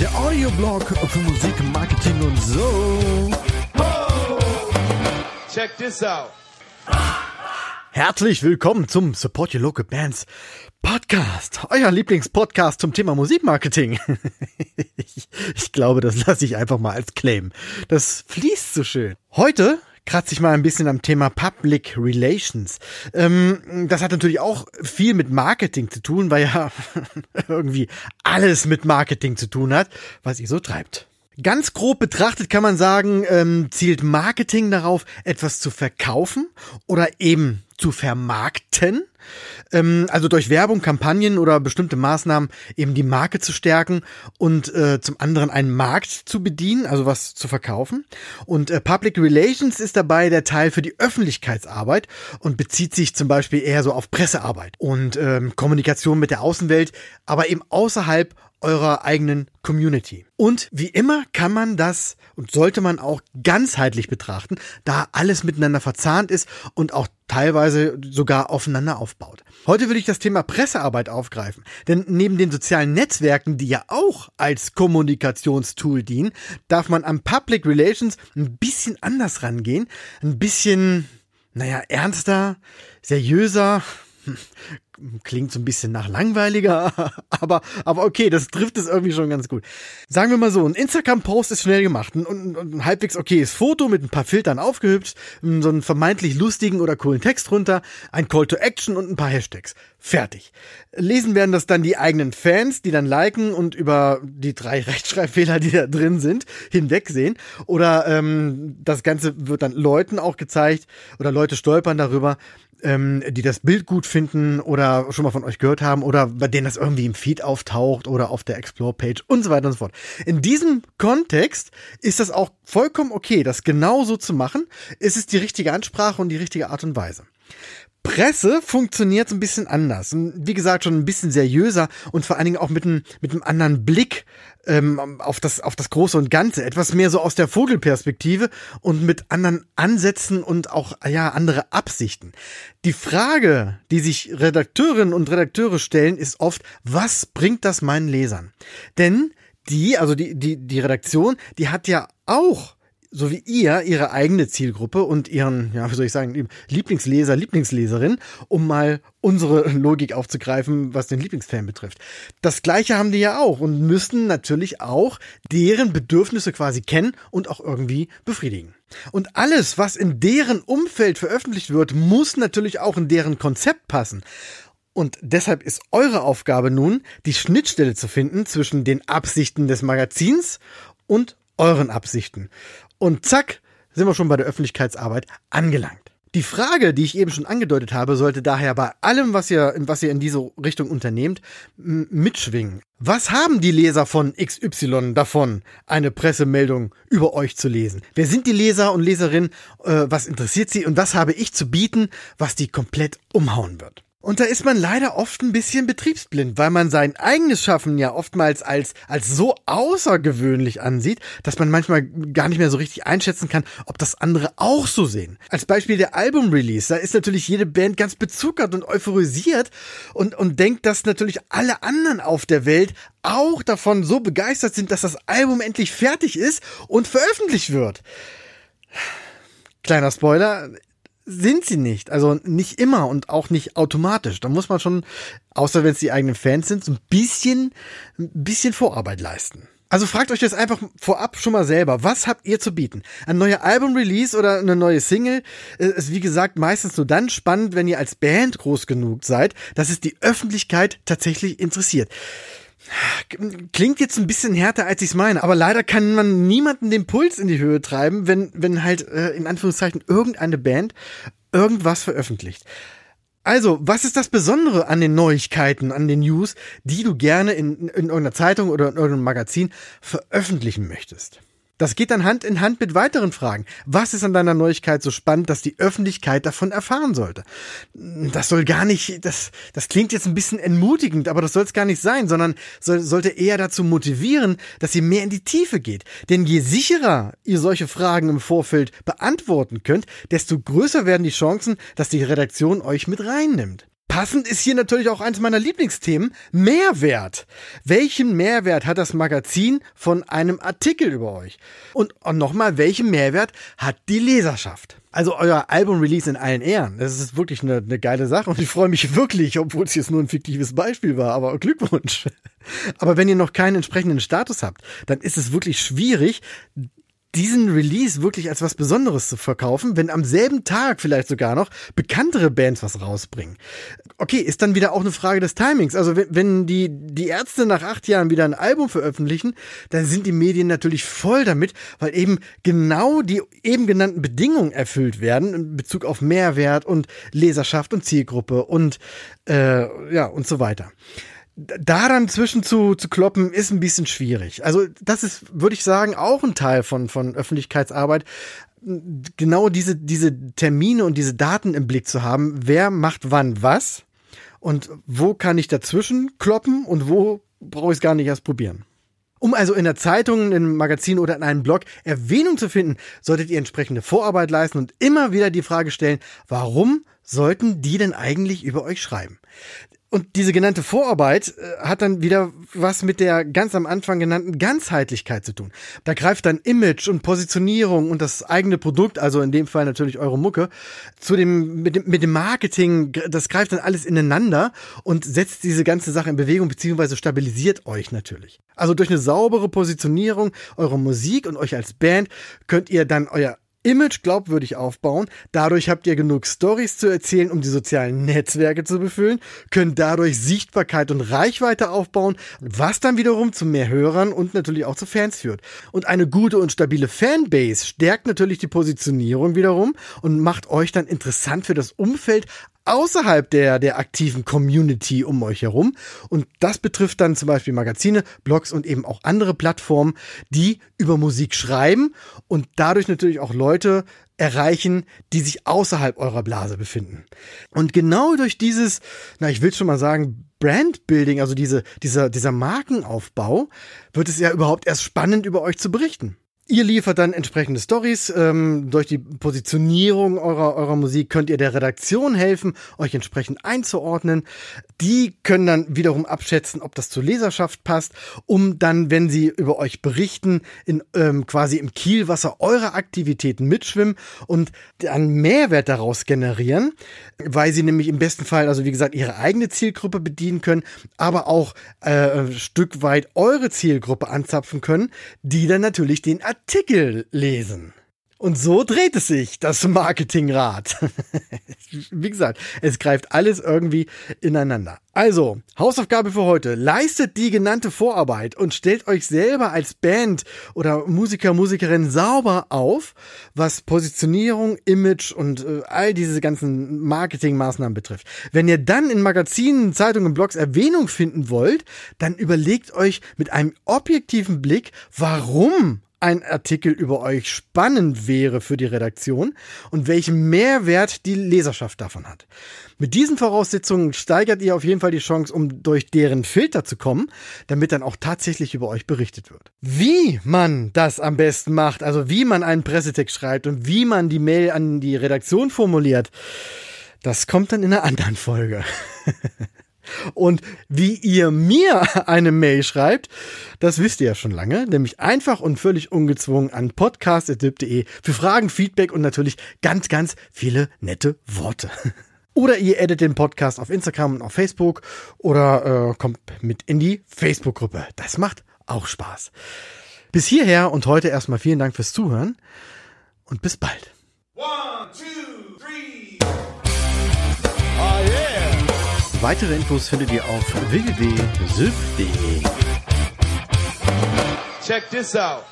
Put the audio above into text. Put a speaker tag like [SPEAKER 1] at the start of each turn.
[SPEAKER 1] Der Audioblog für Musik, Marketing und so.
[SPEAKER 2] Check this out.
[SPEAKER 1] Herzlich willkommen zum Support Your Local Bands Podcast, euer Lieblingspodcast zum Thema Musikmarketing. ich, ich glaube, das lasse ich einfach mal als Claim. Das fließt so schön. Heute kratze ich mal ein bisschen am Thema Public Relations. Ähm, das hat natürlich auch viel mit Marketing zu tun, weil ja irgendwie alles mit Marketing zu tun hat, was ihr so treibt. Ganz grob betrachtet kann man sagen, ähm, zielt Marketing darauf, etwas zu verkaufen oder eben zu vermarkten. Ähm, also durch Werbung, Kampagnen oder bestimmte Maßnahmen eben die Marke zu stärken und äh, zum anderen einen Markt zu bedienen, also was zu verkaufen. Und äh, Public Relations ist dabei der Teil für die Öffentlichkeitsarbeit und bezieht sich zum Beispiel eher so auf Pressearbeit und ähm, Kommunikation mit der Außenwelt, aber eben außerhalb eurer eigenen Community. Und wie immer kann man das und sollte man auch ganzheitlich betrachten, da alles miteinander verzahnt ist und auch teilweise sogar aufeinander aufbaut. Heute will ich das Thema Pressearbeit aufgreifen, denn neben den sozialen Netzwerken, die ja auch als Kommunikationstool dienen, darf man am Public Relations ein bisschen anders rangehen, ein bisschen, naja, ernster, seriöser, klingt so ein bisschen nach langweiliger, aber, aber okay, das trifft es irgendwie schon ganz gut. Sagen wir mal so, ein Instagram-Post ist schnell gemacht, ein, ein, ein halbwegs okayes Foto mit ein paar Filtern aufgehübscht, so einen vermeintlich lustigen oder coolen Text runter, ein Call to Action und ein paar Hashtags. Fertig. Lesen werden das dann die eigenen Fans, die dann liken und über die drei Rechtschreibfehler, die da drin sind, hinwegsehen. Oder ähm, das Ganze wird dann Leuten auch gezeigt oder Leute stolpern darüber, ähm, die das Bild gut finden oder schon mal von euch gehört haben oder bei denen das irgendwie im Feed auftaucht oder auf der Explore-Page und so weiter und so fort. In diesem Kontext ist das auch vollkommen okay, das genauso zu machen. Es ist die richtige Ansprache und die richtige Art und Weise. Presse funktioniert ein bisschen anders. Wie gesagt, schon ein bisschen seriöser und vor allen Dingen auch mit einem, mit einem anderen Blick ähm, auf, das, auf das Große und Ganze. Etwas mehr so aus der Vogelperspektive und mit anderen Ansätzen und auch ja andere Absichten. Die Frage, die sich Redakteurinnen und Redakteure stellen, ist oft, was bringt das meinen Lesern? Denn die, also die, die, die Redaktion, die hat ja auch so wie ihr ihre eigene Zielgruppe und ihren, ja, wie soll ich sagen, Lieblingsleser, Lieblingsleserin, um mal unsere Logik aufzugreifen, was den Lieblingsfan betrifft. Das gleiche haben die ja auch und müssen natürlich auch deren Bedürfnisse quasi kennen und auch irgendwie befriedigen. Und alles, was in deren Umfeld veröffentlicht wird, muss natürlich auch in deren Konzept passen. Und deshalb ist eure Aufgabe nun, die Schnittstelle zu finden zwischen den Absichten des Magazins und euren Absichten. Und zack, sind wir schon bei der Öffentlichkeitsarbeit angelangt. Die Frage, die ich eben schon angedeutet habe, sollte daher bei allem, was ihr, was ihr in diese Richtung unternehmt, mitschwingen. Was haben die Leser von XY davon, eine Pressemeldung über euch zu lesen? Wer sind die Leser und Leserinnen? Äh, was interessiert sie? Und was habe ich zu bieten, was die komplett umhauen wird? Und da ist man leider oft ein bisschen betriebsblind, weil man sein eigenes Schaffen ja oftmals als, als so außergewöhnlich ansieht, dass man manchmal gar nicht mehr so richtig einschätzen kann, ob das andere auch so sehen. Als Beispiel der Album-Release, da ist natürlich jede Band ganz bezuckert und euphorisiert und, und denkt, dass natürlich alle anderen auf der Welt auch davon so begeistert sind, dass das Album endlich fertig ist und veröffentlicht wird. Kleiner Spoiler, sind sie nicht. Also nicht immer und auch nicht automatisch. Da muss man schon, außer wenn es die eigenen Fans sind, so ein bisschen, ein bisschen Vorarbeit leisten. Also fragt euch das einfach vorab schon mal selber. Was habt ihr zu bieten? Ein neuer Album-Release oder eine neue Single äh, ist wie gesagt meistens nur dann spannend, wenn ihr als Band groß genug seid, dass es die Öffentlichkeit tatsächlich interessiert. Klingt jetzt ein bisschen härter, als ich es meine, aber leider kann man niemanden den Puls in die Höhe treiben, wenn, wenn halt äh, in Anführungszeichen irgendeine Band irgendwas veröffentlicht. Also, was ist das Besondere an den Neuigkeiten, an den News, die du gerne in, in irgendeiner Zeitung oder in irgendeinem Magazin veröffentlichen möchtest? Das geht dann Hand in Hand mit weiteren Fragen. Was ist an deiner Neuigkeit so spannend, dass die Öffentlichkeit davon erfahren sollte? Das soll gar nicht, das, das klingt jetzt ein bisschen entmutigend, aber das soll es gar nicht sein, sondern soll, sollte eher dazu motivieren, dass ihr mehr in die Tiefe geht. Denn je sicherer ihr solche Fragen im Vorfeld beantworten könnt, desto größer werden die Chancen, dass die Redaktion euch mit reinnimmt. Passend ist hier natürlich auch eines meiner Lieblingsthemen, Mehrwert. Welchen Mehrwert hat das Magazin von einem Artikel über euch? Und nochmal, welchen Mehrwert hat die Leserschaft? Also euer Album-Release in allen Ehren. Das ist wirklich eine, eine geile Sache und ich freue mich wirklich, obwohl es jetzt nur ein fiktives Beispiel war, aber Glückwunsch. Aber wenn ihr noch keinen entsprechenden Status habt, dann ist es wirklich schwierig, diesen Release wirklich als was Besonderes zu verkaufen, wenn am selben Tag vielleicht sogar noch bekanntere Bands was rausbringen. Okay, ist dann wieder auch eine Frage des Timings. Also wenn, wenn die, die Ärzte nach acht Jahren wieder ein Album veröffentlichen, dann sind die Medien natürlich voll damit, weil eben genau die eben genannten Bedingungen erfüllt werden in Bezug auf Mehrwert und Leserschaft und Zielgruppe und äh, ja und so weiter da dann zwischen zu, zu kloppen, ist ein bisschen schwierig. Also das ist, würde ich sagen, auch ein Teil von, von Öffentlichkeitsarbeit. Genau diese, diese Termine und diese Daten im Blick zu haben, wer macht wann was und wo kann ich dazwischen kloppen und wo brauche ich es gar nicht erst probieren. Um also in der Zeitung, in einem Magazin oder in einem Blog Erwähnung zu finden, solltet ihr entsprechende Vorarbeit leisten und immer wieder die Frage stellen, warum sollten die denn eigentlich über euch schreiben? Und diese genannte Vorarbeit äh, hat dann wieder was mit der ganz am Anfang genannten Ganzheitlichkeit zu tun. Da greift dann Image und Positionierung und das eigene Produkt, also in dem Fall natürlich eure Mucke, zu dem mit dem, mit dem Marketing, das greift dann alles ineinander und setzt diese ganze Sache in Bewegung beziehungsweise stabilisiert euch natürlich. Also durch eine saubere Positionierung eurer Musik und euch als Band könnt ihr dann euer Image glaubwürdig aufbauen. Dadurch habt ihr genug Stories zu erzählen, um die sozialen Netzwerke zu befüllen, könnt dadurch Sichtbarkeit und Reichweite aufbauen, was dann wiederum zu mehr Hörern und natürlich auch zu Fans führt. Und eine gute und stabile Fanbase stärkt natürlich die Positionierung wiederum und macht euch dann interessant für das Umfeld außerhalb der, der aktiven Community um euch herum. Und das betrifft dann zum Beispiel Magazine, Blogs und eben auch andere Plattformen, die über Musik schreiben und dadurch natürlich auch Leute erreichen, die sich außerhalb eurer Blase befinden. Und genau durch dieses, na, ich will schon mal sagen, Brandbuilding, also diese, dieser, dieser Markenaufbau, wird es ja überhaupt erst spannend über euch zu berichten. Ihr liefert dann entsprechende Stories. Ähm, durch die Positionierung eurer, eurer Musik könnt ihr der Redaktion helfen, euch entsprechend einzuordnen. Die können dann wiederum abschätzen, ob das zur Leserschaft passt, um dann, wenn sie über euch berichten, in ähm, quasi im Kielwasser eurer Aktivitäten mitschwimmen und einen Mehrwert daraus generieren, weil sie nämlich im besten Fall, also wie gesagt, ihre eigene Zielgruppe bedienen können, aber auch äh, ein Stück weit eure Zielgruppe anzapfen können, die dann natürlich den lesen. Und so dreht es sich, das Marketingrad. Wie gesagt, es greift alles irgendwie ineinander. Also, Hausaufgabe für heute. Leistet die genannte Vorarbeit und stellt euch selber als Band oder Musiker, Musikerin sauber auf, was Positionierung, Image und äh, all diese ganzen Marketingmaßnahmen betrifft. Wenn ihr dann in Magazinen, Zeitungen, Blogs Erwähnung finden wollt, dann überlegt euch mit einem objektiven Blick, warum ein Artikel über euch spannend wäre für die Redaktion und welchen Mehrwert die Leserschaft davon hat. Mit diesen Voraussetzungen steigert ihr auf jeden Fall die Chance, um durch deren Filter zu kommen, damit dann auch tatsächlich über euch berichtet wird. Wie man das am besten macht, also wie man einen Pressetext schreibt und wie man die Mail an die Redaktion formuliert, das kommt dann in einer anderen Folge. Und wie ihr mir eine Mail schreibt, das wisst ihr ja schon lange, nämlich einfach und völlig ungezwungen an podcast.de für Fragen, Feedback und natürlich ganz, ganz viele nette Worte. Oder ihr edit den Podcast auf Instagram und auf Facebook oder äh, kommt mit in die Facebook-Gruppe. Das macht auch Spaß. Bis hierher und heute erstmal vielen Dank fürs Zuhören und bis bald. One, two, Weitere Infos findet ihr auf www.sylph.de. Check this out.